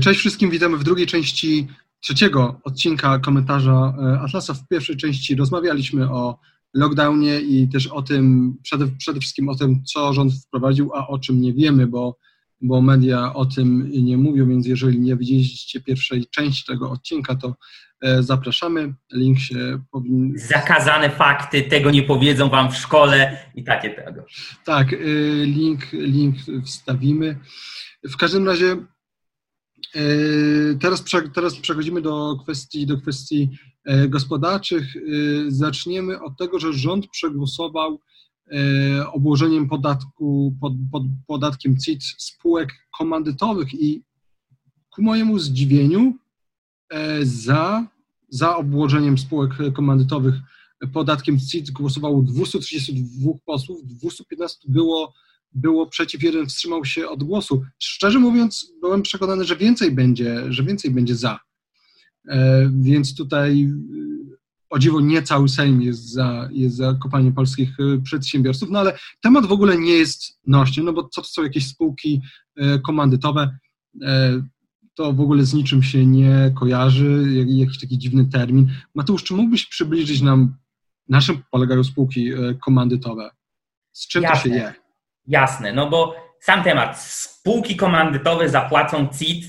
Cześć wszystkim, witamy w drugiej części trzeciego odcinka komentarza e, Atlasa. W pierwszej części rozmawialiśmy o lockdownie i też o tym, przede, przede wszystkim o tym, co rząd wprowadził, a o czym nie wiemy, bo, bo media o tym nie mówią, więc jeżeli nie widzieliście pierwszej części tego odcinka, to e, zapraszamy. Link się powinien. Zakazane fakty, tego nie powiedzą wam w szkole i takie tego. Tak, e, link, link wstawimy. W każdym razie Teraz, teraz przechodzimy do kwestii, do kwestii e, gospodarczych. E, zaczniemy od tego, że rząd przegłosował e, obłożeniem podatku, pod, pod, podatkiem CIT spółek komandytowych i ku mojemu zdziwieniu za, za obłożeniem spółek komandytowych podatkiem CIT głosowało 232 posłów, 215 było było przeciw, jeden wstrzymał się od głosu. Szczerze mówiąc, byłem przekonany, że więcej będzie, że więcej będzie za. E, więc tutaj e, o dziwo nie cały Sejm jest za, jest za kopanie polskich e, przedsiębiorców, no ale temat w ogóle nie jest nośny, no bo co to są jakieś spółki komandytowe, to w ogóle z niczym się nie kojarzy, jakiś taki dziwny termin. Mateusz, czy mógłbyś przybliżyć nam, na czym polegają spółki komandytowe? Z czym Jasne. to się je? Jasne, no bo sam temat. Spółki komandytowe zapłacą CIT,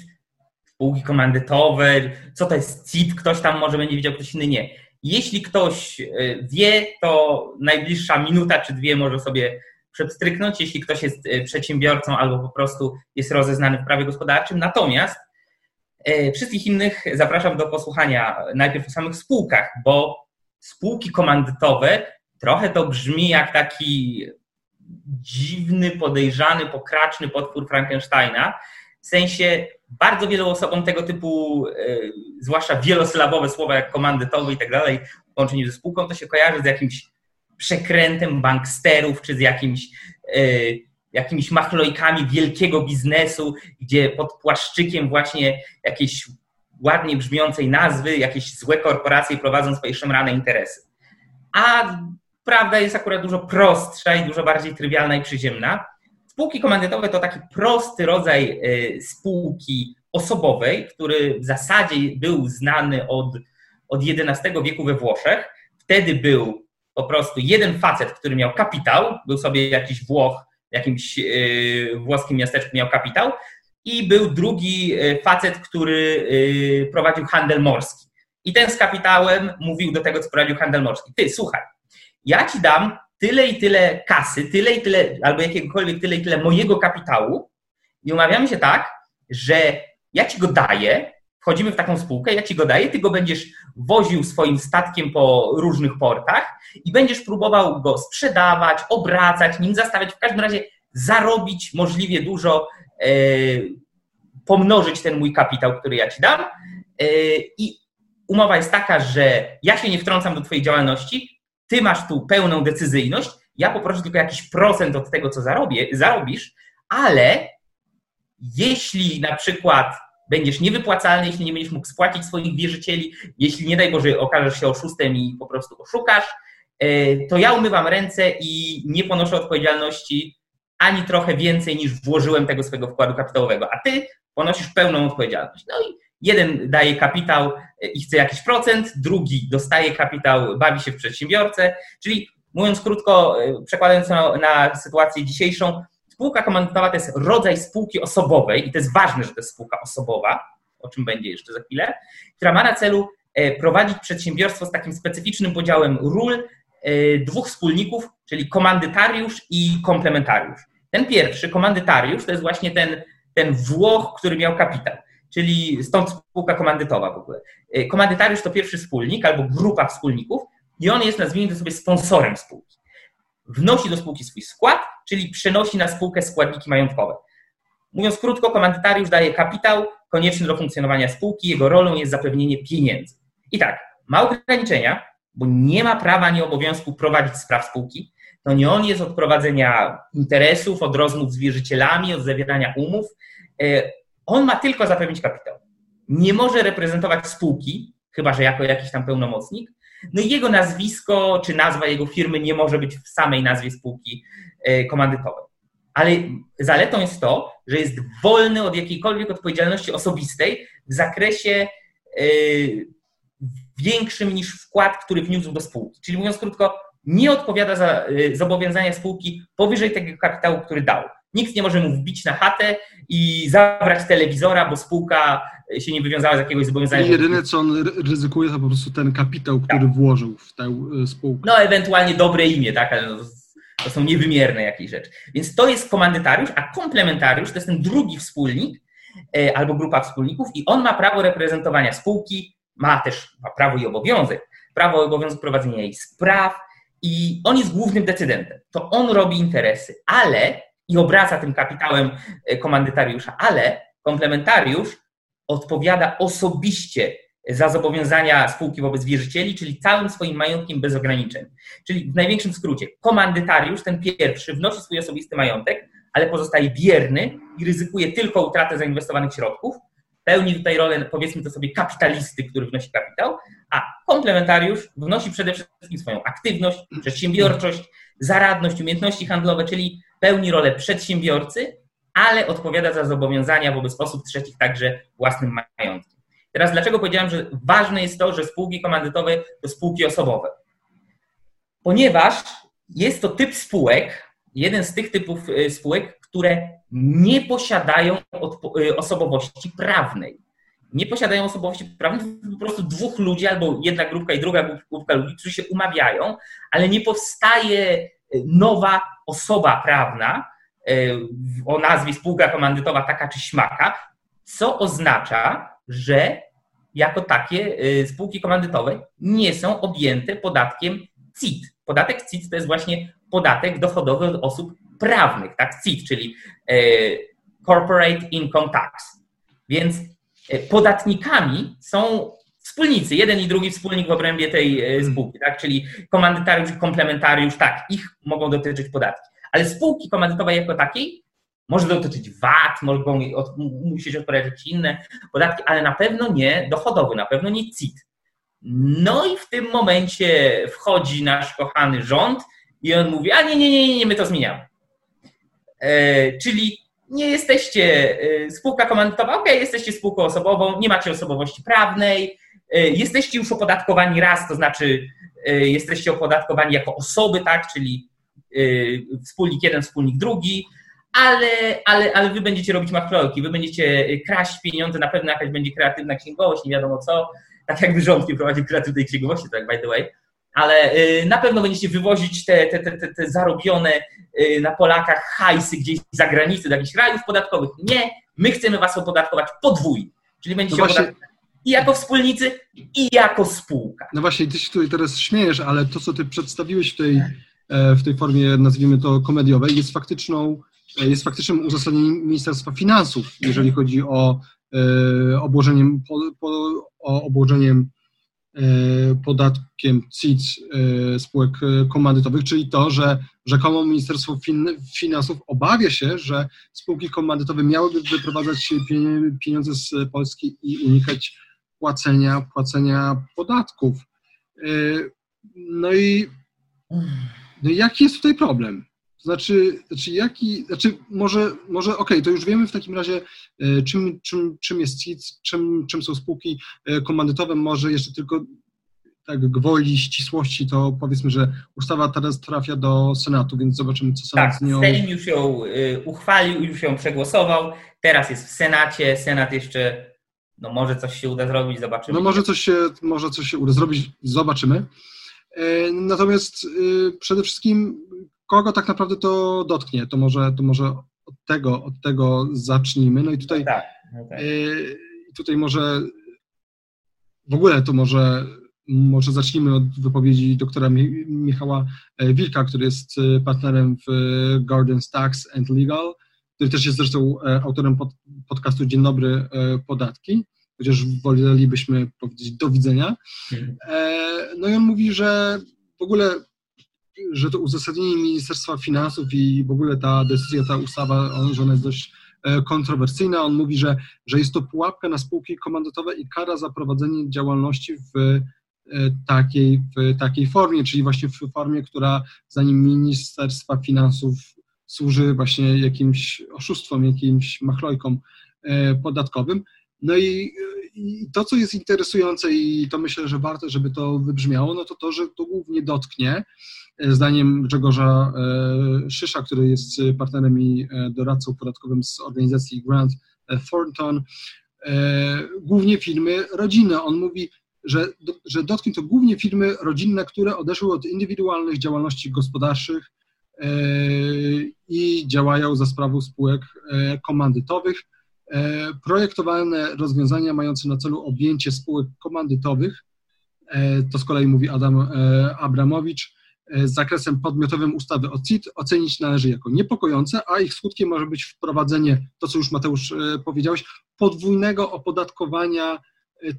spółki komandytowe, co to jest CIT, ktoś tam może będzie widział, ktoś inny nie. Jeśli ktoś y, wie, to najbliższa minuta czy dwie może sobie przedstryknąć, jeśli ktoś jest y, przedsiębiorcą albo po prostu jest rozeznany w prawie gospodarczym. Natomiast y, wszystkich innych zapraszam do posłuchania najpierw o samych spółkach, bo spółki komandytowe trochę to brzmi jak taki dziwny, podejrzany, pokraczny potwór Frankensteina. W sensie bardzo wielu osobom tego typu, e, zwłaszcza wielosylabowe słowa jak komandytowy i tak dalej, w połączeniu ze spółką, to się kojarzy z jakimś przekrętem banksterów, czy z jakimś, e, jakimiś machlojkami wielkiego biznesu, gdzie pod płaszczykiem właśnie jakiejś ładnie brzmiącej nazwy, jakieś złe korporacje prowadzą swoje szemrane interesy. A prawda jest akurat dużo prostsza i dużo bardziej trywialna i przyziemna. Spółki komandytowe to taki prosty rodzaj y, spółki osobowej, który w zasadzie był znany od, od XI wieku we Włoszech. Wtedy był po prostu jeden facet, który miał kapitał, był sobie jakiś Włoch w jakimś yy, włoskim miasteczku miał kapitał i był drugi y, facet, który prowadził handel morski. I ten z kapitałem mówił do tego, co prowadził handel morski. Ty, słuchaj, ja ci dam tyle i tyle kasy, tyle i tyle, albo jakiegokolwiek tyle i tyle mojego kapitału i umawiamy się tak, że ja ci go daję, wchodzimy w taką spółkę, ja ci go daję, ty go będziesz woził swoim statkiem po różnych portach i będziesz próbował go sprzedawać, obracać, nim zastawiać, w każdym razie zarobić możliwie dużo, e, pomnożyć ten mój kapitał, który ja ci dam. E, I umowa jest taka, że ja się nie wtrącam do twojej działalności, ty masz tu pełną decyzyjność, ja poproszę tylko jakiś procent od tego, co zarobię, zarobisz, ale jeśli na przykład będziesz niewypłacalny, jeśli nie będziesz mógł spłacić swoich wierzycieli, jeśli nie daj Boże okażesz się oszustem i po prostu oszukasz, e, to ja umywam ręce i nie ponoszę odpowiedzialności ani trochę więcej niż włożyłem tego swojego wkładu kapitałowego, a ty ponosisz pełną odpowiedzialność. No i Jeden daje kapitał i chce jakiś procent, drugi dostaje kapitał, bawi się w przedsiębiorcę. Czyli mówiąc krótko, e, przekładając na, na sytuację dzisiejszą, spółka komandytowa to jest rodzaj spółki osobowej i to jest ważne, że to jest spółka osobowa, o czym będzie jeszcze za chwilę, która ma na celu e, prowadzić przedsiębiorstwo z takim specyficznym podziałem ról e, dwóch wspólników, czyli komandytariusz i komplementariusz. Ten pierwszy, komandytariusz, to jest właśnie ten, ten Włoch, który miał kapitał czyli stąd spółka komandytowa w ogóle. E, komandytariusz to pierwszy wspólnik albo grupa wspólników i on jest, nazwijmy to sobie, sponsorem spółki. Wnosi do spółki swój skład, czyli przenosi na spółkę składniki majątkowe. Mówiąc krótko, komandytariusz daje kapitał konieczny do funkcjonowania spółki, jego rolą jest zapewnienie pieniędzy. I tak, ma ograniczenia, bo nie ma prawa ani obowiązku prowadzić spraw spółki. To nie on jest od prowadzenia interesów, od rozmów z wierzycielami, od zawierania umów. E, on ma tylko zapewnić kapitał. Nie może reprezentować spółki, chyba że jako jakiś tam pełnomocnik. No i jego nazwisko czy nazwa jego firmy nie może być w samej nazwie spółki e, komandytowej. ale zaletą jest to, że jest wolny od jakiejkolwiek odpowiedzialności osobistej w zakresie yy, większym niż wkład, który wniósł do spółki. Czyli mówiąc krótko, nie odpowiada za yy, zobowiązania spółki powyżej tego kapitału, który dał. Nikt nie może mu wbić na chatę i zabrać telewizora, bo spółka się nie wywiązała z jakiegoś zobowiązania. I jedyne, co on ryzykuje, to po prostu ten kapitał, który tak. włożył w tę y, spółkę. No, ewentualnie dobre imię, tak, ale no, to są niewymierne jakieś rzeczy. Więc to jest komandytariusz, a komplementariusz to jest ten drugi wspólnik e, albo grupa wspólników i on ma prawo reprezentowania spółki, ma też ma prawo i obowiązek, prawo i obowiązek prowadzenia jej spraw i on jest głównym decydentem. To on robi interesy, ale i obraca tym kapitałem e, komandytariusza, ale komplementariusz odpowiada osobiście za zobowiązania spółki wobec wierzycieli, czyli całym swoim majątkiem bez ograniczeń. Czyli w największym skrócie, komandytariusz, ten pierwszy, wnosi swój osobisty majątek, ale pozostaje bierny i ryzykuje tylko utratę zainwestowanych środków. Pełni tutaj rolę, powiedzmy to sobie, kapitalisty, który wnosi kapitał, a komplementariusz wnosi przede wszystkim swoją aktywność, przedsiębiorczość, zaradność, umiejętności handlowe, czyli pełni rolę przedsiębiorcy, ale odpowiada za zobowiązania wobec osób trzecich także własnym majątkiem. Teraz dlaczego powiedziałem, że ważne jest to, że spółki komandytowe to spółki osobowe? Ponieważ jest to typ spółek, jeden z tych typów y, spółek, które nie posiadają y, osobowości prawnej. Nie posiadają osobowości prawnej, to po prostu dwóch ludzi, albo jedna grupka i druga grupka ludzi, którzy się umawiają, ale nie powstaje y, nowa osoba prawna o nazwie spółka komandytowa taka czy śmaka, co oznacza, że jako takie y, spółki komandytowe nie są objęte podatkiem CIT. Podatek CIT to jest właśnie podatek dochodowy od osób prawnych, tak? CIT, czyli Corporate Income Tax. Więc podatnikami są wspólnicy, jeden i drugi wspólnik w obrębie tej hmm. spółki, tak? czyli komandytariusz i komplementariusz, tak, ich mogą dotyczyć podatki. Ale spółki komandytowej jako takiej może dotyczyć VAT, mogą musieć odpowiadać inne podatki, ale na pewno nie dochodowy, na pewno nie CIT. No i w tym momencie wchodzi nasz kochany rząd i on mówi, a nie, nie, nie, nie, my to zmieniamy. E, czyli nie jesteście e, spółka komandytowa, ok, jesteście spółką osobową, nie macie osobowości prawnej, e, jesteście już opodatkowani raz, to znaczy e, jesteście opodatkowani jako osoby, tak, czyli wspólnik jeden, wspólnik drugi, ale, ale, ale wy będziecie robić machloki, wy będziecie kraść pieniądze, na pewno jakaś będzie kreatywna księgowość, nie wiadomo co, tak jakby rząd nie prowadził kreatywnej księgowości, tak by the way, ale y, na pewno będziecie wywozić te, te, te, te, zarobione y, na Polakach hajsy gdzieś za granicę, do jakichś rajów podatkowych. Nie, my chcemy was opodatkować podwójnie, czyli będziecie no właśnie... i jako wspólnicy, i jako spółka. No właśnie, ty się tutaj teraz śmiejesz, ale to, co ty przedstawiłeś w tej, e, w tej formie, nazwijmy to komediowej, jest faktyczną jest faktycznym uzasadnieniem Ministerstwa Finansów, jeżeli chodzi o e, obłożeniem, po, po, o obłożeniem e, podatkiem CIT e, spółek komandytowych, czyli to, że rzekomo Ministerstwo fin, Finansów obawia się, że spółki komandytowe miałyby wyprowadzać pieniądze z Polski i unikać płacenia, płacenia podatków. No i, no jaki jest tutaj problem? Znaczy, znaczy jaki, znaczy może, może okej, okay, to już wiemy w takim razie, e, czym, czym, czym jest CIT, czym, czym są spółki e, komandytowe, może jeszcze tylko tak gwoli ścisłości, to powiedzmy, że ustawa teraz trafia do Senatu, więc zobaczymy, co Senat tak, z nią... Sejm już ją y, uchwalił, już ją przegłosował, teraz jest w Senacie, Senat jeszcze, no może coś się uda zrobić, zobaczymy. No może coś się, może coś się uda zrobić, zobaczymy. E, natomiast y, przede wszystkim kogo tak naprawdę to dotknie, to może, to może od tego, od tego zacznijmy. No i tutaj, no tak, no tak. Y, tutaj może w ogóle to może, może zacznijmy od wypowiedzi doktora Michała e, Wilka, który jest e, partnerem w Gordon's Tax and Legal, który też jest zresztą e, autorem pod, podcastu Dzień Dobry Podatki, chociaż wolelibyśmy powiedzieć do widzenia. Mhm. No i on mówi, że w ogóle że to uzasadnienie Ministerstwa Finansów i w ogóle ta decyzja, ta ustawa, że ona jest dość e, kontrowersyjna. On mówi, że, że jest to pułapka na spółki komandytowe i kara za prowadzenie działalności w e, takiej, w takiej formie, czyli właśnie w formie, która zanim Ministerstwa Finansów służy właśnie jakimś oszustwom, jakimś machlojkom podatkowym. No i, i, to, co jest interesujące i to myślę, że warto, żeby to wybrzmiało, no to to, że to głównie dotknie, zdaniem Grzegorza Szysza, który jest partnerem i doradcą podatkowym z organizacji Grant Thornton, głównie firmy rodzinne. On mówi, że, że dotknie to głównie firmy rodzinne, które odeszły od indywidualnych działalności gospodarczych e, i działają za sprawą spółek e, komandytowych. E, projektowane rozwiązania mające na celu objęcie spółek komandytowych, to z kolei mówi Adam Abramowicz, z zakresem podmiotowym ustawy o CIT ocenić należy jako niepokojące, a ich skutkiem może być wprowadzenie, to co już Mateusz powiedziałeś, podwójnego opodatkowania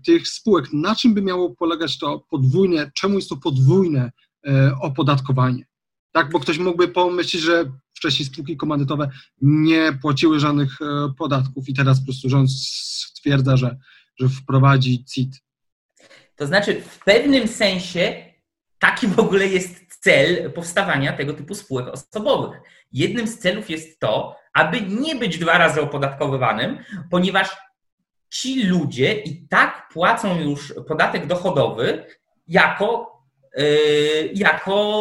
tych spółek. Na czym by miało polegać to podwójne, czemu jest to podwójne e, opodatkowanie? Tak, bo ktoś mógłby pomyśleć, że wcześniej spółki komandytowe nie płaciły żadnych e, podatków i teraz po prostu rząd stwierdza, że, że wprowadzi CIT. To znaczy, w pewnym sensie taki w ogóle jest cel powstawania tego typu spółek osobowych. Jednym z celów jest to, aby nie być dwa razy opodatkowywanym, ponieważ ci ludzie i tak płacą już podatek dochodowy jako, yy, jako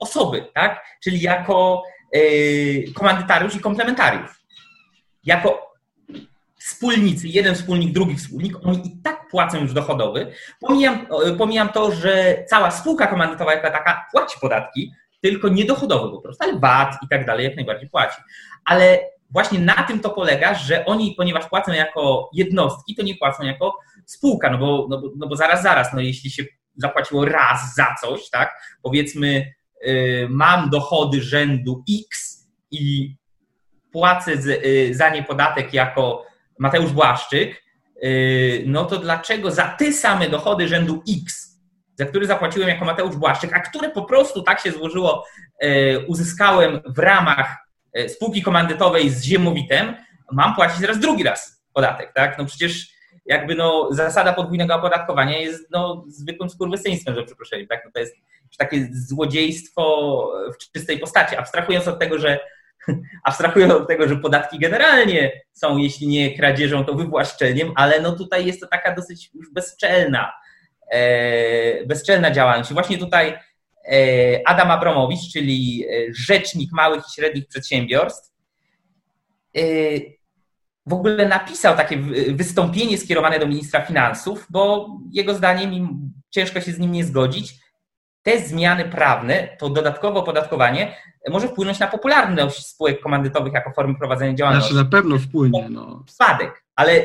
osoby, tak? czyli jako yy, komandytariusz i komplementariusz. Jako wspólnicy, jeden wspólnik, drugi wspólnik, oni i tak płacą już dochodowy. Pomijam, pomijam to, że cała spółka komandytowa jako taka płaci podatki, tylko niedochodowy po prostu, ale VAT i tak dalej jak najbardziej płaci. Ale właśnie na tym to polega, że oni, ponieważ płacą jako jednostki, to nie płacą jako spółka, no bo, no bo, no bo zaraz, zaraz, no jeśli się zapłaciło raz za coś, tak, powiedzmy, yy, mam dochody rzędu X i płacę z, yy, za nie podatek jako Mateusz Błaszczyk, yy, no to dlaczego za te same dochody rzędu X, za które zapłaciłem jako Mateusz Błaszczyk, a które po prostu tak się złożyło, y, uzyskałem w ramach E, spółki komandytowej z ziemowitem, mam płacić teraz drugi raz podatek, tak? No przecież jakby no zasada podwójnego opodatkowania jest no zwykłym skurwysyństwem, że przepraszam, tak? No to jest takie złodziejstwo w czystej postaci, abstrahując od tego, że abstrahując od tego, że podatki generalnie są, jeśli nie kradzieżą, to wywłaszczeniem, ale no tutaj jest to taka dosyć już bezczelna, e, bezczelna działalność. Właśnie tutaj E, Adam Abramowicz, czyli e, rzecznik małych i średnich przedsiębiorstw, w ogóle napisał takie wystąpienie skierowane do ministra finansów, bo jego zdaniem, ciężko się z nim nie zgodzić, te zmiany prawne, to dodatkowe opodatkowanie może wpłynąć na popularność spółek komandytowych jako formy prowadzenia działalności. Znaczy na pewno wpłynie. No. Spadek, ale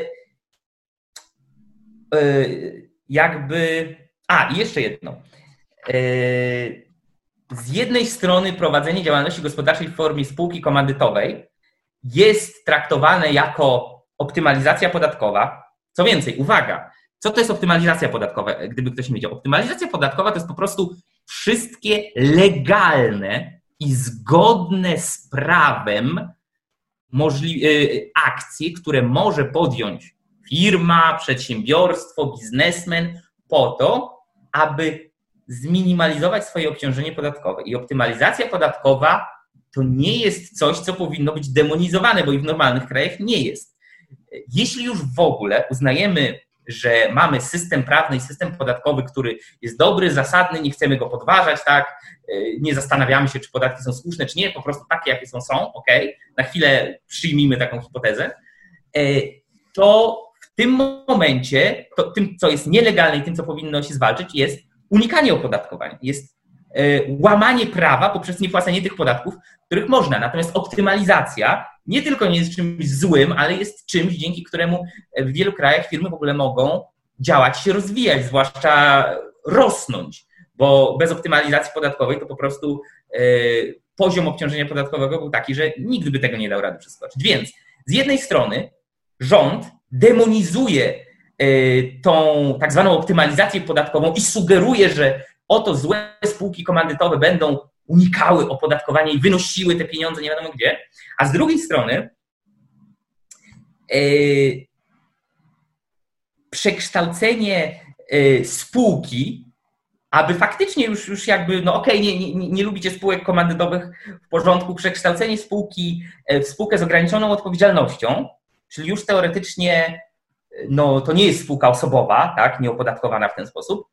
jakby... A, i jeszcze jedno. Yy, z jednej strony prowadzenie działalności gospodarczej w formie spółki komandytowej jest traktowane jako optymalizacja podatkowa. Co więcej, uwaga, co to jest optymalizacja podatkowa, gdyby ktoś nie wiedział? Optymalizacja podatkowa to jest po prostu wszystkie legalne i zgodne z prawem yy, akcje, które może podjąć firma, przedsiębiorstwo, biznesmen po to, aby zminimalizować swoje obciążenie podatkowe. I optymalizacja podatkowa to nie jest coś, co powinno być demonizowane, bo i w normalnych krajach nie jest. Jeśli już w ogóle uznajemy, że mamy system prawny i system podatkowy, który jest dobry, zasadny, nie chcemy go podważać, tak, nie zastanawiamy się, czy podatki są słuszne, czy nie, po prostu takie, jakie są, są, ok, na chwilę przyjmijmy taką hipotezę, e, to w tym momencie, to, tym, co jest nielegalne i tym, co powinno się zwalczyć, jest unikanie opodatkowania, jest e, łamanie prawa poprzez niepłacenie tych podatków, których można. Natomiast optymalizacja nie tylko nie jest czymś złym, ale jest czymś, dzięki któremu w wielu krajach firmy w ogóle mogą działać, się rozwijać, zwłaszcza rosnąć, bo bez optymalizacji podatkowej to po prostu e, poziom obciążenia podatkowego był taki, że nikt by tego nie dał rady przeskoczyć. Więc z jednej strony rząd demonizuje Y, tą tak zwaną optymalizację podatkową i sugeruje, że oto złe spółki komandytowe będą unikały opodatkowania i wynosiły te pieniądze nie wiadomo gdzie, a z drugiej strony yy, przekształcenie yy, spółki aby faktycznie już, już jakby, no okej, okay, nie, nie, nie lubicie spółek komandytowych w porządku, przekształcenie spółki e, w spółkę z ograniczoną odpowiedzialnością, czyli już teoretycznie no, to nie jest spółka osobowa, tak, nieopodatkowana w ten sposób,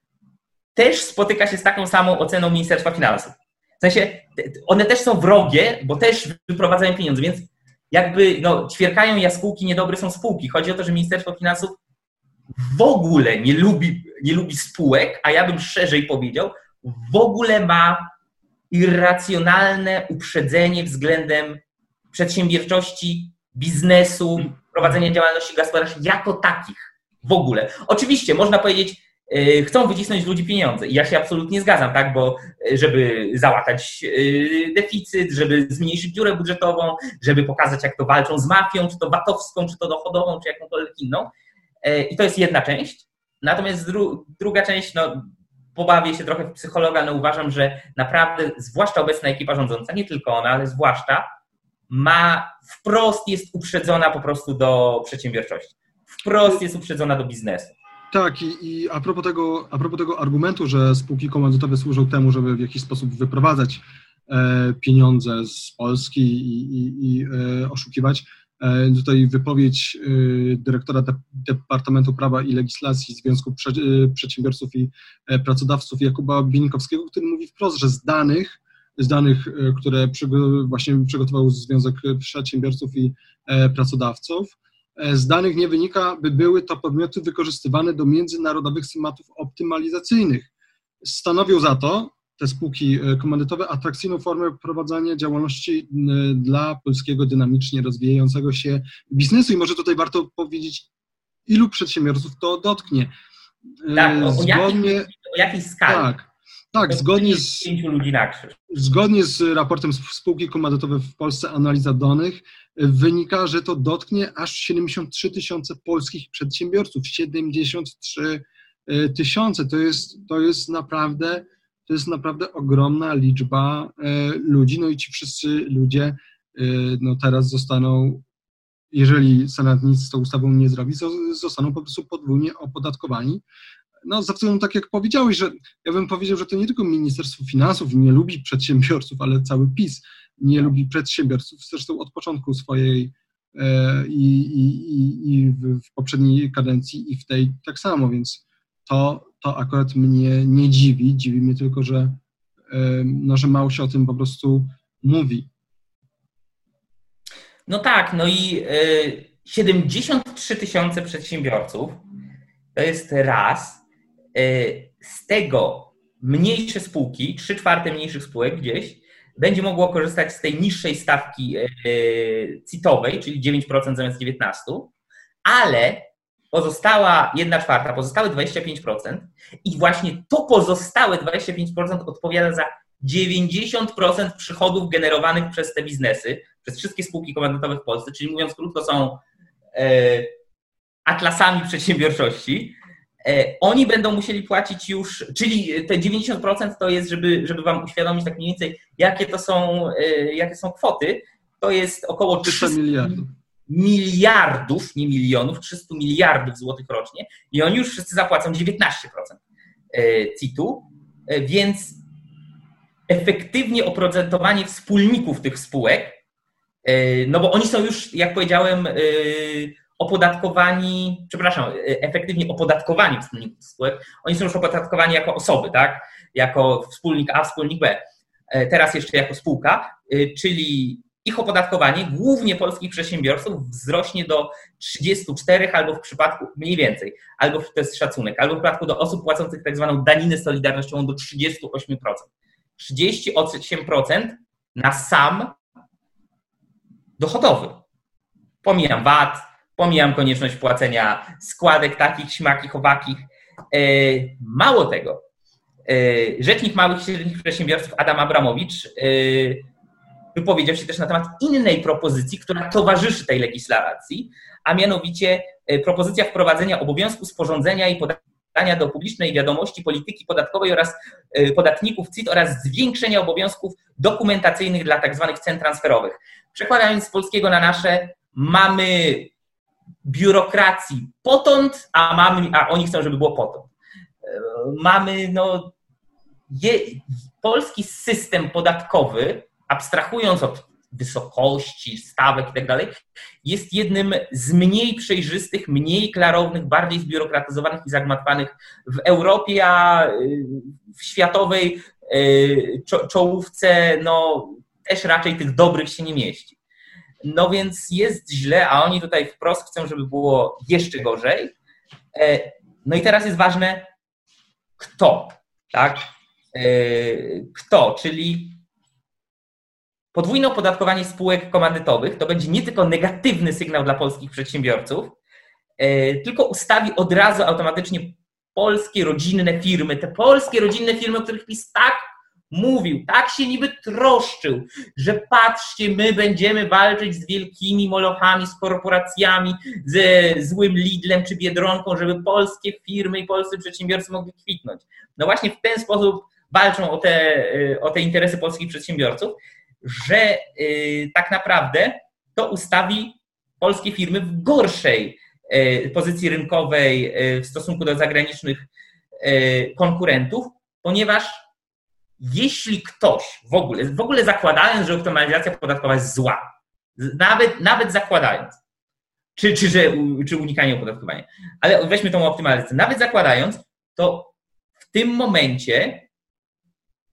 też spotyka się z taką samą oceną Ministerstwa Finansów. W sensie one też są wrogie, bo też wyprowadzają pieniądze, więc jakby no, ćwierkają jaskółki, niedobre są spółki. Chodzi o to, że Ministerstwo Finansów w ogóle nie lubi, nie lubi spółek, a ja bym szerzej powiedział, w ogóle ma irracjonalne uprzedzenie względem przedsiębiorczości, biznesu, prowadzenia działalności gospodarczej jako takich w ogóle. Oczywiście można powiedzieć, chcą wycisnąć z ludzi pieniądze i ja się absolutnie zgadzam, tak, bo yy, żeby załatać yy, deficyt, żeby zmniejszyć dziurę budżetową, żeby pokazać jak to walczą z mafią, czy to VAT-owską, czy to dochodową, czy jakąkolwiek inną. I to jest jedna część. Natomiast dru druga część, no pobawię się trochę w psychologa, no uważam, że naprawdę, zwłaszcza obecna ekipa rządząca, nie tylko ona, ale zwłaszcza, ma wprost jest uprzedzona po prostu do przedsiębiorczości. Wprost jest uprzedzona do biznesu. Tak, i, i a, propos tego, a propos tego argumentu, że spółki komandytowe służą temu, żeby w jakiś sposób wyprowadzać e, pieniądze z Polski i, i, i e, oszukiwać, e, tutaj wypowiedź e, dyrektora de, Departamentu Prawa i Legislacji Związku Prze, e, Przedsiębiorców i e, Pracodawców Jakuba Binkowskiego, który mówi wprost, że z danych z danych, które właśnie przygotował Związek Przedsiębiorców i Pracodawców. E, z danych nie wynika, by były to podmioty wykorzystywane do międzynarodowych schematów optymalizacyjnych. Stanowią za to te spółki komandytowe atrakcyjną formę prowadzenia działalności dla polskiego dynamicznie rozwijającego się biznesu. I może tutaj warto powiedzieć, ilu przedsiębiorców to dotknie. Tak, o, Zgodnie, o jakiej skali? Tak, tak, zgodnie z, zgodnie z raportem spółki komandytowe w Polsce Analiza Danych wynika, że to dotknie aż 73 tysiące polskich przedsiębiorców. 73 e, tysiące. To jest, to jest naprawdę to jest naprawdę ogromna liczba e, ludzi, no i ci wszyscy ludzie no teraz zostaną, jeżeli Senat nic z tą ustawą nie zrobi, zostaną po prostu podwójnie opodatkowani, no ze względu, tak jak powiedziałeś, że ja bym powiedział, że to nie tylko Ministerstwo Finansów nie lubi przedsiębiorców, ale cały PiS nie lubi przedsiębiorców, zresztą od początku swojej e, i, i, i w poprzedniej kadencji i w tej tak samo, więc to, to akurat mnie nie dziwi, dziwi mnie tylko, że, e, no, że mało się o tym po prostu mówi. No tak, no i 73 e, tysiące przedsiębiorców to jest raz, z tego mniejsze spółki, 3 czwarte mniejszych spółek gdzieś, będzie mogło korzystać z tej niższej stawki y, CIT-owej, czyli 9% zamiast 19%, ale pozostała 1 czwarta, pozostałe 25% i właśnie to pozostałe 25% odpowiada za 90% przychodów generowanych przez te biznesy, przez wszystkie spółki komandytowe w Polsce, czyli mówiąc krótko są atlasami przedsiębiorczości, E, oni będą musieli płacić już, czyli te 90% to jest, żeby, żeby Wam uświadomić tak mniej więcej, jakie to są, e, jakie są kwoty, to jest około 300 miliardów. miliardów, nie milionów, 300 miliardów złotych rocznie. I oni już wszyscy zapłacą 19% e, CIT-u, więc efektywnie oprocentowanie wspólników tych spółek, no bo oni są już, jak powiedziałem, opodatkowani, przepraszam, efektywnie opodatkowani wspólników spółek, oni są już opodatkowani jako osoby, tak? Jako wspólnik A, wspólnik B. E, teraz jeszcze jako spółka, e, czyli ich opodatkowanie głównie polskich przedsiębiorców wzrośnie do 34 albo w przypadku mniej więcej, albo to jest szacunek, albo w przypadku do osób płacących tak zwaną daninę solidarnościową do 38%. 38% na sam dochodowy. Pomijam VAT, Pomijam konieczność płacenia składek takich, śmakich, owakich. E, mało tego, e, rzecznik małych i średnich przedsiębiorców Adam Abramowicz e, wypowiedział się też na temat innej propozycji, która towarzyszy tej legislacji, a mianowicie propozycja wprowadzenia obowiązku sporządzenia i podania do publicznej wiadomości polityki podatkowej oraz podatników CIT oraz zwiększenia obowiązków dokumentacyjnych dla tzw. Tak cen transferowych. Przekładając z polskiego na nasze, mamy biurokracji potąd, a, mamy, a oni chcą, żeby było potąd. Mamy no, je, polski system podatkowy, abstrahując od wysokości, stawek i tak jest jednym z mniej przejrzystych, mniej klarownych, bardziej zbiurokratyzowanych i zagmatwanych w Europie, a w światowej y, czołówce no, też raczej tych dobrych się nie mieści. No więc jest źle, a oni tutaj wprost chcą, żeby było jeszcze gorzej. E, no i teraz jest ważne, kto, tak? E, kto, czyli podwójne opodatkowanie spółek komandytowych to będzie nie tylko negatywny sygnał dla polskich przedsiębiorców, e, tylko ustawi od razu automatycznie polskie rodzinne firmy, te polskie rodzinne firmy, o których PiS tak mówił, tak się niby troszczył, że patrzcie, my będziemy walczyć z wielkimi molochami, z korporacjami, ze złym Lidlem czy Biedronką, żeby polskie firmy i polscy przedsiębiorcy mogli kwitnąć. No właśnie w ten sposób walczą o te, o te interesy polskich przedsiębiorców, że y, tak naprawdę to ustawi polskie firmy w gorszej y, pozycji rynkowej y, w stosunku do zagranicznych konkurentów, ponieważ jeśli ktoś w ogóle, w ogóle zakładając, że optymalizacja podatkowa jest zła, nawet, nawet zakładając, czy, czy, że, czy unikanie opodatkowania, ale weźmy tą optymalizację, nawet zakładając, to w tym momencie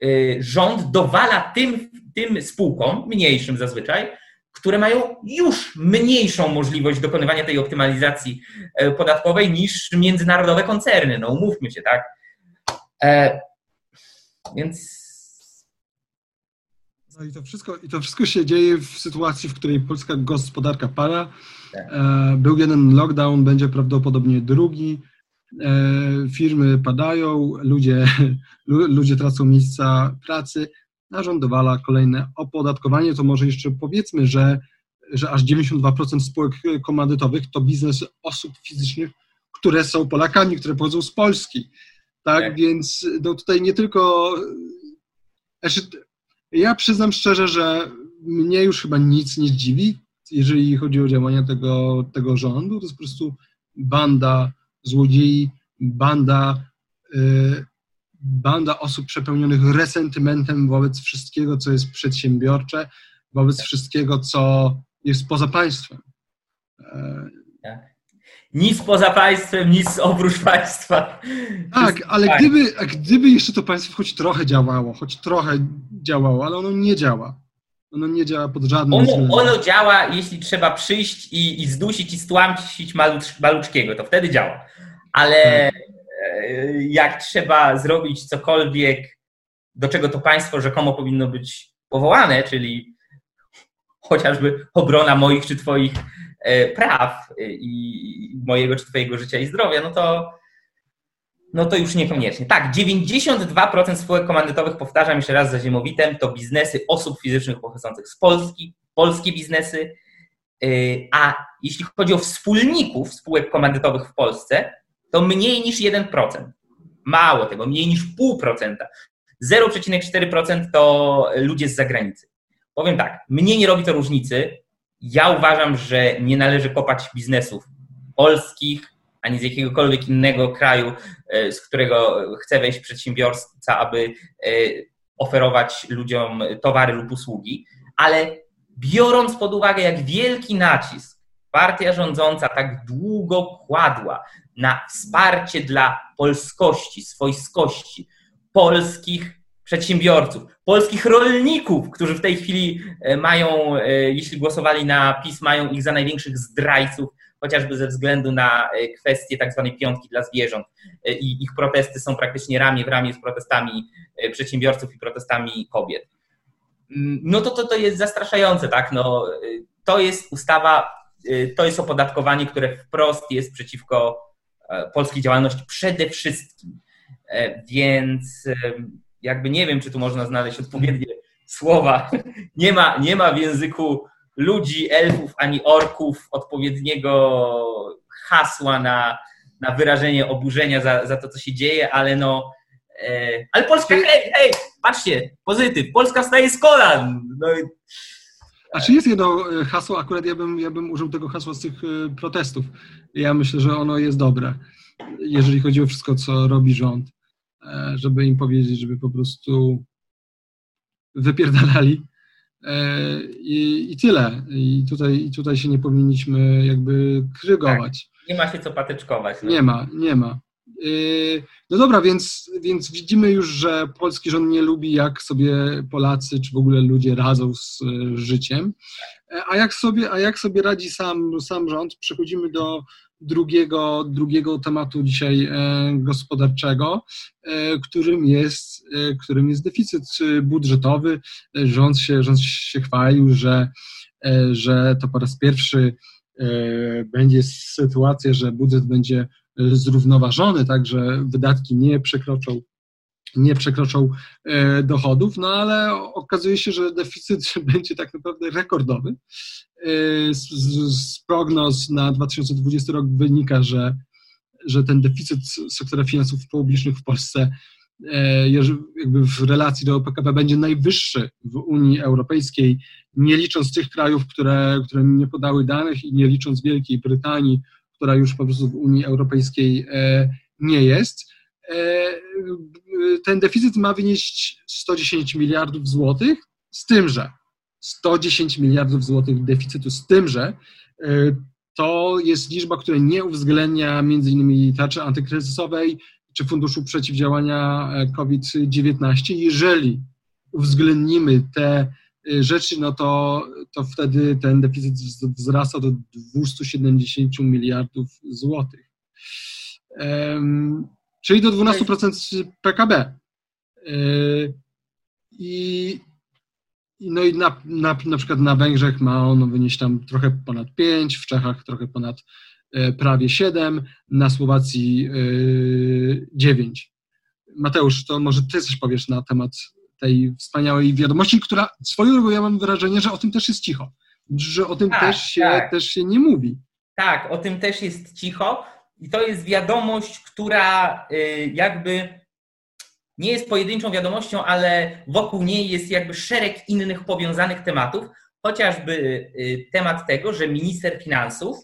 y, rząd dowala tym, tym spółkom, mniejszym zazwyczaj, które mają już mniejszą możliwość dokonywania tej optymalizacji e, podatkowej niż międzynarodowe koncerny. No umówmy się, tak? E, więc no i to, wszystko, I to wszystko się dzieje w sytuacji, w której polska gospodarka pada. Tak. E, był jeden lockdown, będzie prawdopodobnie drugi. E, firmy padają, ludzie, ludzie tracą miejsca pracy, a rząd dowala kolejne opodatkowanie. To może jeszcze powiedzmy, że, że aż 92% spółek komandytowych to biznes osób fizycznych, które są Polakami, które pochodzą z Polski. Tak, tak. więc no tutaj nie tylko. Znaczy, ja przyznam szczerze, że mnie już chyba nic nie dziwi, jeżeli chodzi o działania tego, tego rządu. To jest po prostu banda złodziei, banda, yy, banda osób przepełnionych resentymentem wobec wszystkiego, co jest przedsiębiorcze, wobec wszystkiego, co jest poza państwem. Yy, nic poza państwem, nic oprócz państwa. Tak, ale gdyby, gdyby jeszcze to państwo choć trochę działało, choć trochę działało, ale ono nie działa. Ono nie działa pod żadnym ono, względem. Ono działa, jeśli trzeba przyjść i, i zdusić i stłamsić malucz, Maluczkiego, to wtedy działa. Ale tak. E, jak trzeba zrobić cokolwiek, do czego to państwo rzekomo powinno być powołane, czyli chociażby obrona moich czy twoich praw i mojego czy twojego życia i zdrowia, no to, no to już niekoniecznie. Tak, 92% spółek komandytowych, powtarzam jeszcze raz za ziemowitem, to biznesy osób fizycznych pochodzących z Polski, polskie biznesy, e, a jeśli chodzi o wspólników spółek komandytowych w Polsce, to mniej niż 1%. Mało tego, mniej niż 0,5%. 0,4% to ludzie z zagranicy. Powiem tak, mnie nie robi to różnicy, ja uważam, że nie należy kopać biznesów polskich ani z jakiegokolwiek innego kraju, e, z którego chce wejść przedsiębiorca, aby e, oferować ludziom towary lub usługi, ale biorąc pod uwagę, jak wielki nacisk partia rządząca tak długo kładła na wsparcie dla polskości, swojskości, polskich przedsiębiorców, polskich rolników, którzy w tej chwili e, mają, e, jeśli głosowali na PiS, mają ich za największych zdrajców, chociażby ze względu na e, kwestię tak zwanej piątki dla zwierząt. I ich protesty są praktycznie ramię w ramię z protestami przedsiębiorców i protestami kobiet. Mm, no to, to, to jest zastraszające, tak? No, to jest ustawa, to jest opodatkowanie, które wprost jest przeciwko polskiej działalności przede wszystkim. Więc jakby nie wiem, czy tu można znaleźć odpowiednie słowa. Nie ma, nie ma w języku ludzi, elfów ani orków odpowiedniego hasła na, na wyrażenie oburzenia za, za to, co się dzieje, ale no. E, ale Polska, hej, hej, patrzcie, pozytyw, Polska staje z kolan. No, a czy jest jedno e, hasło, akurat ja bym, ja bym użył tego hasła z tych e, protestów. Ja myślę, że ono jest dobre, jeżeli chodzi o wszystko, co robi rząd. E, żeby im powiedzieć, żeby po prostu wypierdalali. E, I, I, tyle. I tutaj, I tutaj się nie powinniśmy jakby krygować. Tak, nie ma się co patyczkować. No. Nie ma, nie ma. Yy, no dobra, więc, więc widzimy już, że polski rząd nie lubi, jak sobie Polacy, czy w ogóle ludzie radzą z e, życiem. E, a jak sobie, a jak sobie radzi sam, sam rząd? Przechodzimy do drugiego, drugiego tematu dzisiaj e, gospodarczego, którym jest, którym jest deficyt budżetowy. Rząd się, rząd się chwalił, że, że to po raz pierwszy będzie sytuacja, że budżet będzie zrównoważony, tak, że wydatki nie przekroczą nie przekroczą e, dochodów, no ale okazuje się, że deficyt będzie tak naprawdę rekordowy. E, z, z prognoz na 2020 rok wynika, że, że ten deficyt sektora finansów publicznych w Polsce e, jakby w relacji do PKB będzie najwyższy w Unii Europejskiej, nie licząc tych krajów, które, które nie podały danych i nie licząc Wielkiej Brytanii, która już po prostu w Unii Europejskiej e, nie jest. E, ten deficyt ma wynieść 110 miliardów złotych, z tym, że 110 miliardów złotych deficytu, z tym, że e, to jest liczba, która nie uwzględnia innymi tarczy antykryzysowej czy Funduszu Przeciwdziałania COVID-19. Jeżeli uwzględnimy te Y, rzeczy, no to, to wtedy ten deficyt wzrasta do 270 miliardów złotych. Czyli do 12% PKB. I, no i na, na, na przykład na Węgrzech ma ono wynieść tam trochę ponad 5, w Czechach trochę ponad e, prawie 7, na Słowacji 9. E, Mateusz, to może ty coś powiesz na temat tej wspaniałej wiadomości, która swoją drogą ja mam wrażenie, że o tym też jest cicho, że o tym tak, też, się, tak. też się nie mówi. Tak, o tym też jest cicho i to jest wiadomość, która y, jakby nie jest pojedynczą wiadomością, ale wokół niej jest jakby szereg innych powiązanych tematów, chociażby y, temat tego, że minister finansów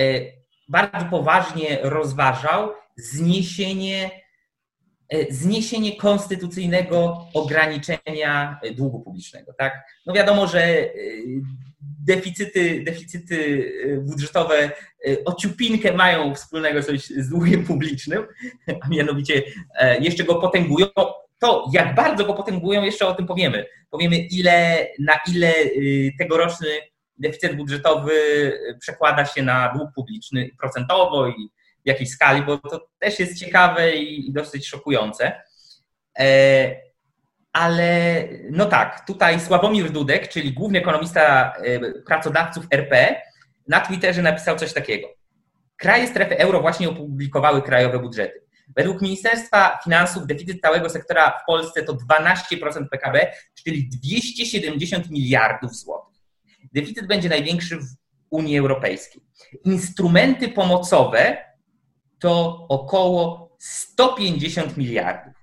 y, bardzo poważnie rozważał zniesienie E, zniesienie konstytucyjnego ograniczenia długu publicznego. Tak? No wiadomo, że deficyty, deficyty budżetowe ociupinkę mają wspólnego coś z długiem publicznym, a mianowicie jeszcze go potęgują. To, jak bardzo go potęgują, jeszcze o tym powiemy. Powiemy, ile, na ile tegoroczny deficyt budżetowy przekłada się na dług publiczny procentowo i w jakiejś skali, bo to też jest ciekawe i dosyć szokujące. Ale no tak, tutaj Sławomir Dudek, czyli główny ekonomista e, pracodawców RP, na Twitterze napisał coś takiego. Kraje strefy euro właśnie opublikowały krajowe budżety. Według Ministerstwa Finansów deficyt całego sektora w Polsce to 12% PKB, czyli 270 miliardów złotych. Deficyt będzie największy w Unii Europejskiej. Instrumenty pomocowe to około 150 miliardów.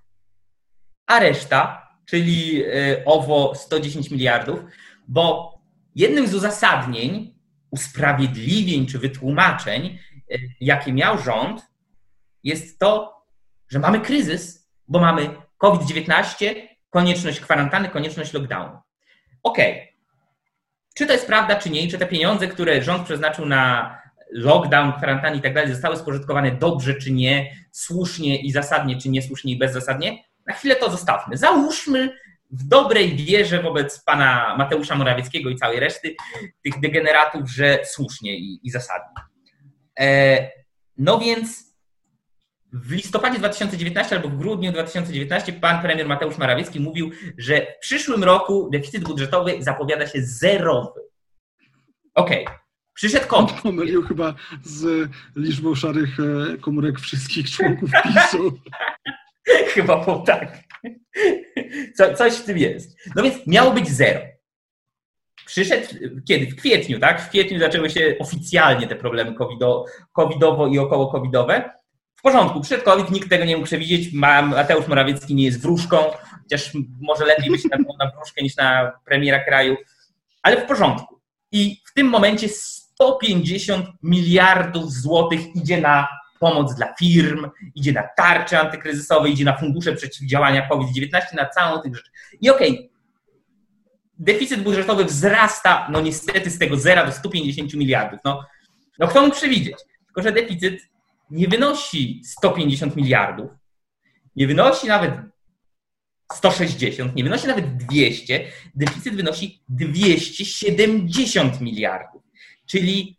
A reszta, czyli e, owo 110 miliardów, bo jednym z uzasadnień, usprawiedliwień czy wytłumaczeń, e, jakie miał rząd, jest to, że mamy kryzys, bo mamy COVID-19, konieczność kwarantanny, konieczność lockdownu. Okej. Okay. Czy to jest prawda, czy nie? czy te pieniądze, które rząd przeznaczył na lockdown, kwarantanny i tak dalej zostały spożytkowane dobrze czy nie, słusznie i zasadnie, czy niesłusznie i bezzasadnie, na chwilę to zostawmy. Załóżmy w dobrej wierze wobec pana Mateusza Morawieckiego i całej reszty tych degeneratów, że słusznie i, i zasadnie. E, no więc w listopadzie 2019 albo w grudniu 2019 pan premier Mateusz Morawiecki mówił, że w przyszłym roku deficyt budżetowy zapowiada się zerowy. Okej, okay. Przyszedł kąt. Pomylił chyba z liczbą szarych e, komórek wszystkich członków PiSu. chyba po tak. Co, coś w tym jest. No więc miało być zero. Przyszedł kiedy? W kwietniu, tak? W kwietniu zaczęły się oficjalnie te problemy covido, covidowo i około covidowe. W porządku, przyszedł COVID, nikt tego nie mógł przewidzieć. Mateusz Morawiecki nie jest wróżką, chociaż może lepiej być na, na wróżkę niż na premiera kraju, ale w porządku. I w tym momencie 150 miliardów złotych idzie na pomoc dla firm, idzie na tarcze antykryzysowe, idzie na fundusze przeciwdziałania COVID-19, na całą tych rzeczy. I okej, okay, deficyt budżetowy wzrasta, no niestety z tego zera do 150 miliardów. No, no kto mógł przewidzieć? Tylko, że deficyt nie wynosi 150 miliardów, nie wynosi nawet 160, nie wynosi nawet 200, deficyt wynosi 270 miliardów. Czyli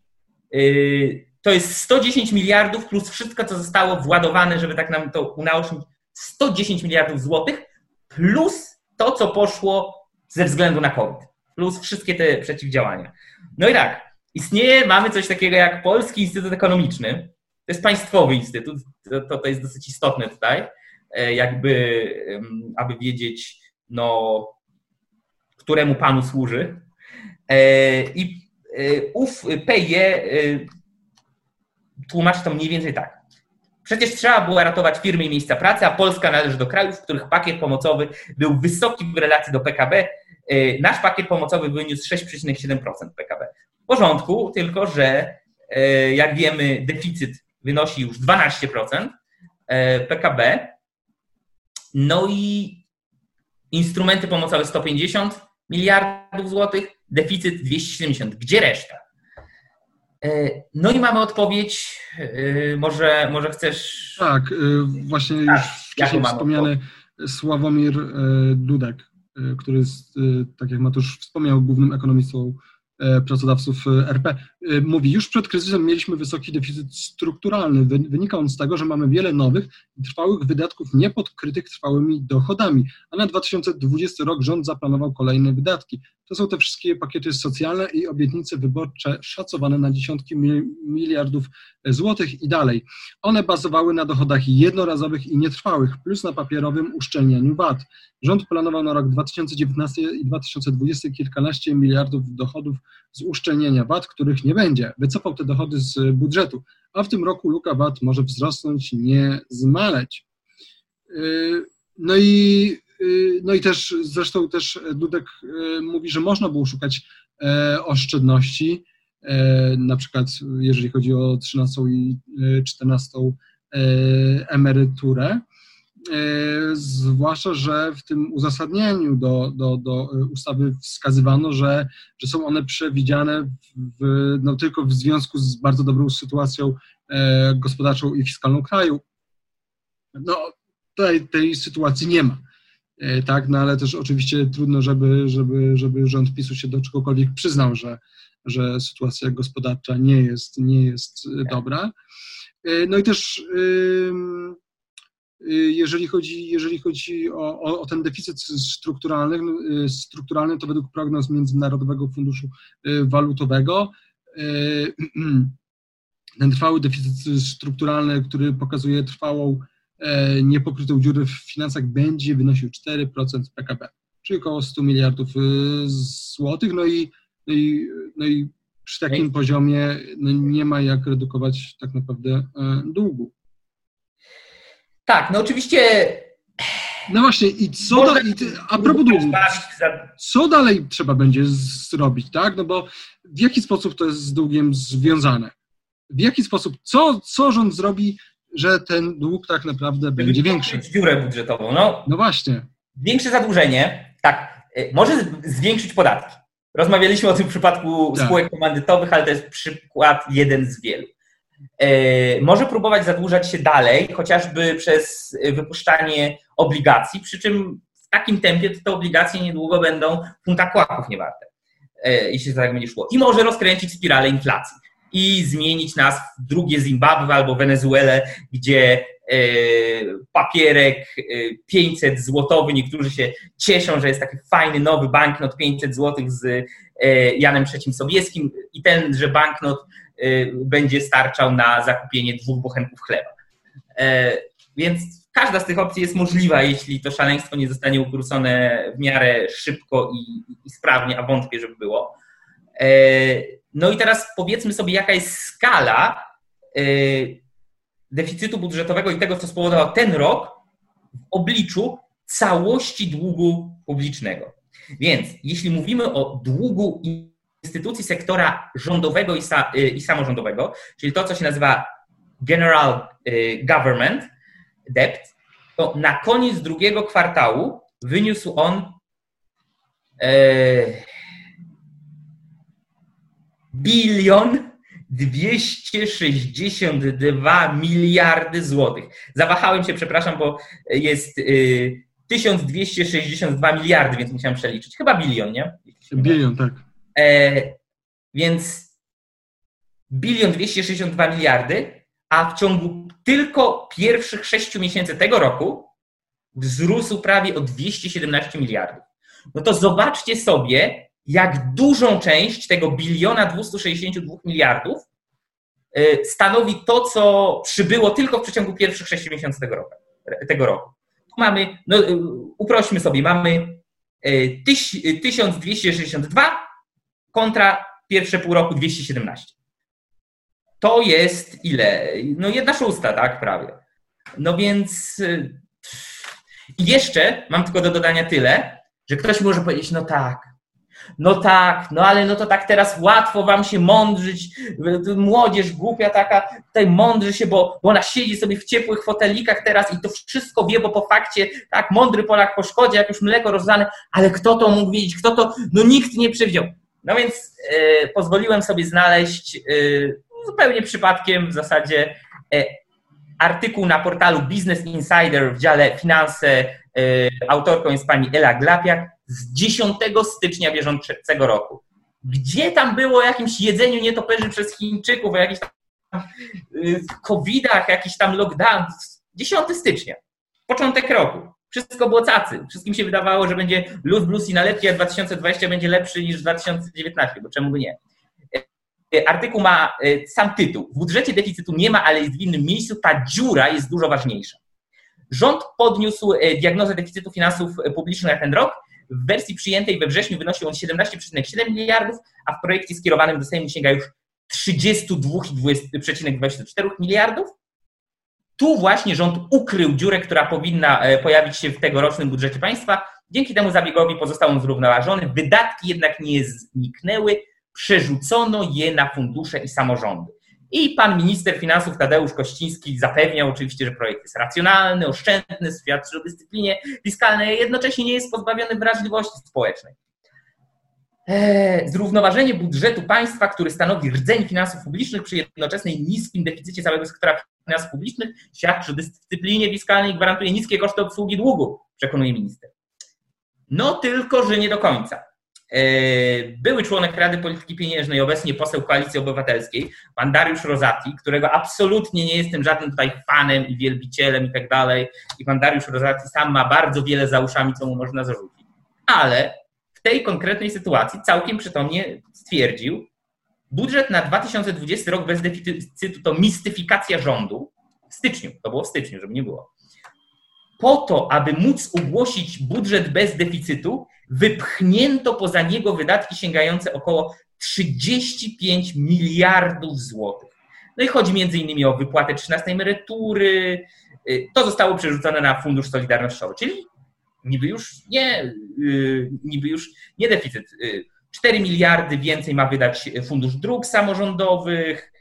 yy, to jest 110 miliardów plus wszystko, co zostało władowane, żeby tak nam to unaocznić, 110 miliardów złotych plus to, co poszło ze względu na COVID, plus wszystkie te przeciwdziałania. No i tak, istnieje, mamy coś takiego jak Polski Instytut Ekonomiczny, to jest państwowy instytut, to, to jest dosyć istotne tutaj, e, jakby, aby wiedzieć, no, któremu panu służy. E, I e, ów PIE tłumaczy to mniej więcej tak. Przecież trzeba było ratować firmy i miejsca pracy, a Polska należy do krajów, w których pakiet pomocowy był wysoki w relacji do PKB. Nasz pakiet pomocowy wyniósł 6,7% PKB. W porządku, tylko że jak wiemy, deficyt wynosi już 12% e, PKB. No i instrumenty pomocowe 150 miliardów złotych, deficyt 270. Gdzie reszta? E, no i mamy odpowiedź, e, może, może chcesz... Tak, właśnie tak, już wcześniej wspomniany Sławomir Dudek, który jest, tak jak Matusz wspomniał, głównym ekonomistą E, pracodawców e, RP. E, mówi, już przed kryzysem mieliśmy wysoki deficyt strukturalny. Wynika on z tego, że mamy wiele nowych i trwałych wydatków niepodkrytych trwałymi dochodami, a na 2020 rok rząd zaplanował kolejne wydatki. To są te wszystkie pakiety socjalne i obietnice wyborcze szacowane na dziesiątki miliardów złotych i dalej. One bazowały na dochodach jednorazowych i nietrwałych, plus na papierowym uszczelnianiu VAT. Rząd planował na rok 2019 i 2020 kilkanaście miliardów dochodów z uszczelnienia VAT, których nie będzie. Wycofał te dochody z budżetu, a w tym roku luka VAT może wzrosnąć, nie zmaleć. Yy, no i, yy, no i też zresztą też Dudek yy, mówi, że można było szukać oszczędności, na przykład jeżeli chodzi o 13 i 14 emeryturę, E, zwłaszcza, że w tym uzasadnieniu do, do, do ustawy wskazywano, że, że są one przewidziane w, no, tylko w związku z bardzo dobrą sytuacją e, gospodarczą i fiskalną kraju. No, tej, tej sytuacji nie ma. E, tak, no ale też oczywiście trudno, żeby, żeby, żeby rząd PiSu się do czegokolwiek przyznał, że, że sytuacja gospodarcza nie jest, nie jest dobra. No i też jeżeli chodzi, jeżeli chodzi o, o, o ten deficyt strukturalny, y, strukturalny, to według prognoz Międzynarodowego Funduszu y, Walutowego ten trwały deficyt strukturalny, który pokazuje trwałą e, niepokrytą dziurę w finansach, będzie wynosił 4% PKB, czyli około 100 miliardów złotych. No i, no i, no i przy takim poziomie no nie ma jak redukować tak naprawdę e, długu. Tak, no oczywiście. No właśnie, i co dalej, a propos długu, co dalej trzeba będzie zrobić, tak? No bo w jaki sposób to jest z długiem związane? W jaki sposób, co, co rząd zrobi, że ten dług tak naprawdę będzie większy? dziurę budżetową, no. No właśnie. Większe zadłużenie, tak, y, może zwiększyć podatki. Rozmawialiśmy o tym w przypadku tak. spółek komandytowych, ale to jest przykład jeden z wielu. E, może próbować zadłużać się dalej, chociażby przez wypuszczanie obligacji, przy czym w takim tempie te obligacje niedługo będą funta kłaków niewarte, e, jeśli to tak będzie szło. I może rozkręcić spiralę inflacji i zmienić nas w drugie Zimbabwe albo Wenezuelę, gdzie e, papierek 500 złotowy, niektórzy się cieszą, że jest taki fajny nowy banknot 500 złotych z Janem III Sobieskim i tenże banknot będzie starczał na zakupienie dwóch bochenków chleba. E, więc każda z tych opcji jest możliwa, jeśli to szaleństwo nie zostanie ukrócone w miarę szybko i, i sprawnie, a wątpię, żeby było. E, no i teraz powiedzmy sobie, jaka jest skala e, deficytu budżetowego i tego, co spowodował ten rok w obliczu całości długu publicznego. Więc jeśli mówimy o długu instytucji sektora rządowego i, sa, y, i samorządowego, czyli to, co się nazywa general government debt, to na koniec drugiego kwartału wyniósł on bilion 262 miliardy złotych. Zawahałem się, przepraszam, bo jest 1262 miliardy, więc musiałem przeliczyć. Chyba bilion, nie? Bilion, tak. E, więc bilion 262 miliardy, a w ciągu tylko pierwszych sześciu miesięcy tego roku wzrósł prawie o 217 miliardów. No to zobaczcie sobie, jak dużą część tego biliona 262 miliardów e, stanowi to, co przybyło tylko w przeciągu pierwszych sześciu miesięcy tego roku. Tego roku. Tu mamy, no, e, uprośmy sobie, mamy 1262 kontra pierwsze pół roku 217. To jest ile? No jedna szósta, tak, prawie. No więc y, i jeszcze mam tylko do dodania tyle, że ktoś może powiedzieć, no tak, no tak, no ale no to tak teraz łatwo wam się mądrzyć, młodzież głupia taka, tutaj mądrzy się, bo, bo ona siedzi sobie w ciepłych fotelikach teraz i to wszystko wie, bo po fakcie, tak, mądry Polak po szkodzie, jak już mleko rozlane, ale kto to mógł wiedzieć, kto to, no nikt nie przewidział. No więc e, pozwoliłem sobie znaleźć e, zupełnie przypadkiem w zasadzie e, artykuł na portalu Business Insider w dziale finanse. Autorką jest pani Ela Glapiak z 10 stycznia bieżącego roku. Gdzie tam było o jakimś jedzeniu nietoperzy przez Chińczyków, o jakichś tam covidach, jakiś tam lockdown? 10 stycznia, początek roku. Wszystko było cacy. Wszystkim się wydawało, że będzie luz, blues i nalepki, a 2020 będzie lepszy niż 2019, bo czemu by nie? E, artykuł ma e, sam tytuł. W budżecie deficytu nie ma, ale jest w innym miejscu. Ta dziura jest dużo ważniejsza. Rząd podniósł e, diagnozę deficytu finansów publicznych na ten rok. W wersji przyjętej we wrześniu wynosi on 17,7 miliardów, a w projekcie skierowanym do Sejmu sięga już 32,24 miliardów. Tu właśnie rząd ukrył dziurę, która powinna pojawić się w tegorocznym budżecie państwa. Dzięki temu zabiegowi pozostał on zrównoważony. Wydatki jednak nie zniknęły, przerzucono je na fundusze i samorządy. I pan minister finansów Tadeusz Kościński zapewniał oczywiście, że projekt jest racjonalny, oszczędny, świadczy o dyscyplinie fiskalnej, jednocześnie nie jest pozbawiony wrażliwości społecznej. Eee, zrównoważenie budżetu państwa, który stanowi rdzeń finansów publicznych przy jednoczesnej niskim deficycie całego sektora finansów publicznych, świadczy o dyscyplinie fiskalnej i gwarantuje niskie koszty obsługi długu, przekonuje minister. No tylko, że nie do końca. E, były członek Rady Polityki Pieniężnej, obecnie poseł Koalicji Obywatelskiej, pan Dariusz Rozati, którego absolutnie nie jestem żadnym tutaj fanem i wielbicielem i tak dalej. I pan Dariusz Rozati sam ma bardzo wiele za uszami, co mu można zarzucić. Ale w tej konkretnej sytuacji całkiem przytomnie stwierdził, budżet na 2020 rok bez deficytu to mistyfikacja rządu. W styczniu, to było w styczniu, żeby nie było. Po to, aby móc ogłosić budżet bez deficytu, wypchnięto poza niego wydatki sięgające około 35 miliardów złotych. No i chodzi między innymi o wypłatę 13 emerytury. Y, to zostało przerzucone na Fundusz Solidarnościowy, czyli niby już nie, y, niby już nie deficyt. 4 y, miliardy więcej ma wydać Fundusz Dróg Samorządowych.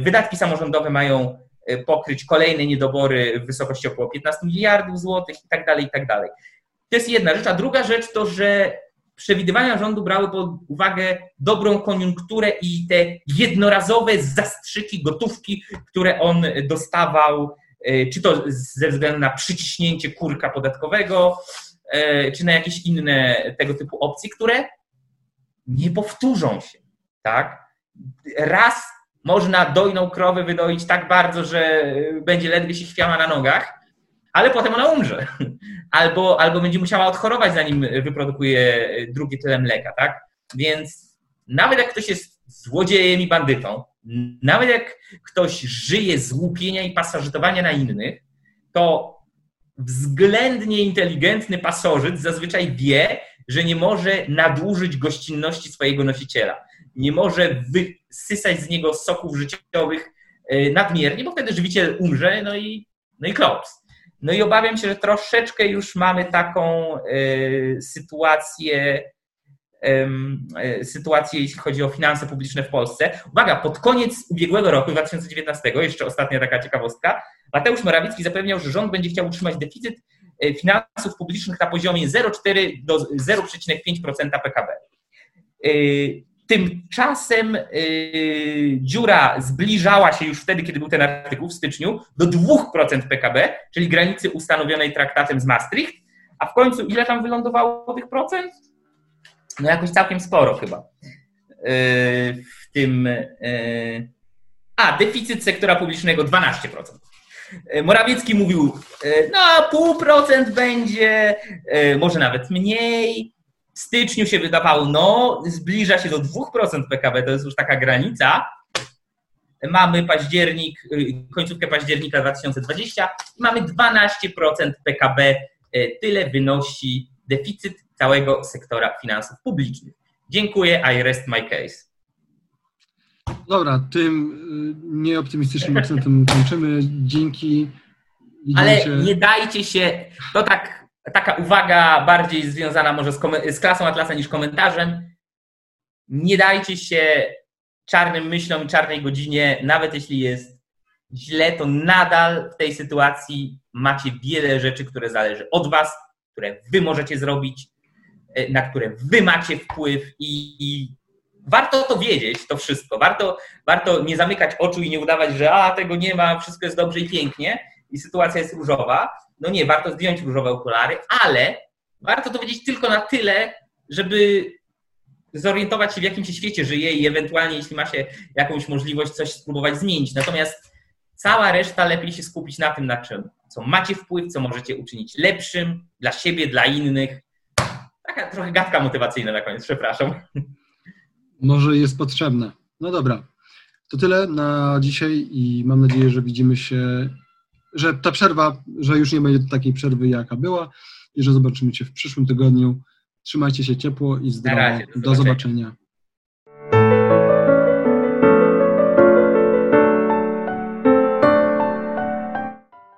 Wydatki samorządowe mają pokryć kolejne niedobory w wysokości około 15 miliardów złotych i tak dalej, i tak dalej. To jest jedna rzecz. A druga rzecz to, że przewidywania rządu brały pod uwagę dobrą koniunkturę i te jednorazowe zastrzyki gotówki, które on dostawał, czy to ze względu na przyciśnięcie kurka podatkowego, e, czy na jakieś inne tego typu opcje, które nie powtórzą się. Tak? Raz można dojną krowę wydoić tak bardzo, że będzie ledwie się chwiała na nogach, ale potem ona umrze. Albo, albo będzie musiała odchorować, zanim wyprodukuje drugie tyle mleka, tak? Więc nawet jak ktoś jest złodziejem i bandytą, nawet jak ktoś żyje z łupienia i pasożytowania na innych, to względnie inteligentny pasożyt zazwyczaj wie, że nie może nadużyć gościnności swojego nosiciela. Nie może wysysać z niego soków życiowych e, nadmiernie, bo wtedy żywiciel umrze, no i, no i klops. No i obawiam się, że troszeczkę już mamy taką y, sytuację sytuację, jeśli chodzi o finanse publiczne w Polsce. Uwaga, pod koniec ubiegłego roku, 2019, jeszcze ostatnia taka ciekawostka, Mateusz Morawiecki zapewniał, że rząd będzie chciał utrzymać deficyt e, finansów publicznych na poziomie 0,4 do 0,5% PKB. E, tymczasem e, dziura zbliżała się już wtedy, kiedy był ten artykuł w styczniu, do 2% PKB, czyli granicy ustanowionej traktatem z Maastricht, a w końcu ile tam wylądowało tych procent? No jakoś całkiem sporo chyba. W tym. A, deficyt sektora publicznego 12%. E, Morawiecki mówił, no pół procent będzie, może nawet mniej. W styczniu się wydawało, no zbliża się do 2% PKB, to jest już taka granica. Mamy październik, końcówkę października 2020 i mamy 12% PKB. Tyle wynosi deficyt całego sektora finansów publicznych. Dziękuję, I rest my case. Dobra, tym y, nieoptymistycznym akcentem kończymy. Dzięki. Widzimy Ale nie dajcie się, to tak, taka uwaga bardziej związana może z, z klasą Atlasa niż komentarzem. Nie dajcie się czarnym myślom i czarnej godzinie, nawet jeśli jest źle, to nadal w tej sytuacji macie wiele rzeczy, które zależy od Was, które Wy możecie zrobić, na które Wy macie wpływ i, i warto to wiedzieć, to wszystko. Warto, warto nie zamykać oczu i nie udawać, że a, tego nie ma, wszystko jest dobrze i pięknie i sytuacja jest różowa. No nie, warto zdjąć różowe okulary, ale warto to wiedzieć tylko na tyle, żeby zorientować się, w jakim się świecie żyje i ewentualnie, jeśli ma się jakąś możliwość, coś spróbować zmienić. Natomiast cała reszta lepiej się skupić na tym, na czym, co macie wpływ, co możecie uczynić lepszym dla siebie, dla innych. Taka trochę gadka motywacyjna na koniec, przepraszam może jest potrzebne. No dobra, to tyle na dzisiaj i mam nadzieję, że widzimy się, że ta przerwa, że już nie będzie takiej przerwy, jaka była i że zobaczymy się w przyszłym tygodniu. Trzymajcie się ciepło i zdrowo. Do zobaczenia.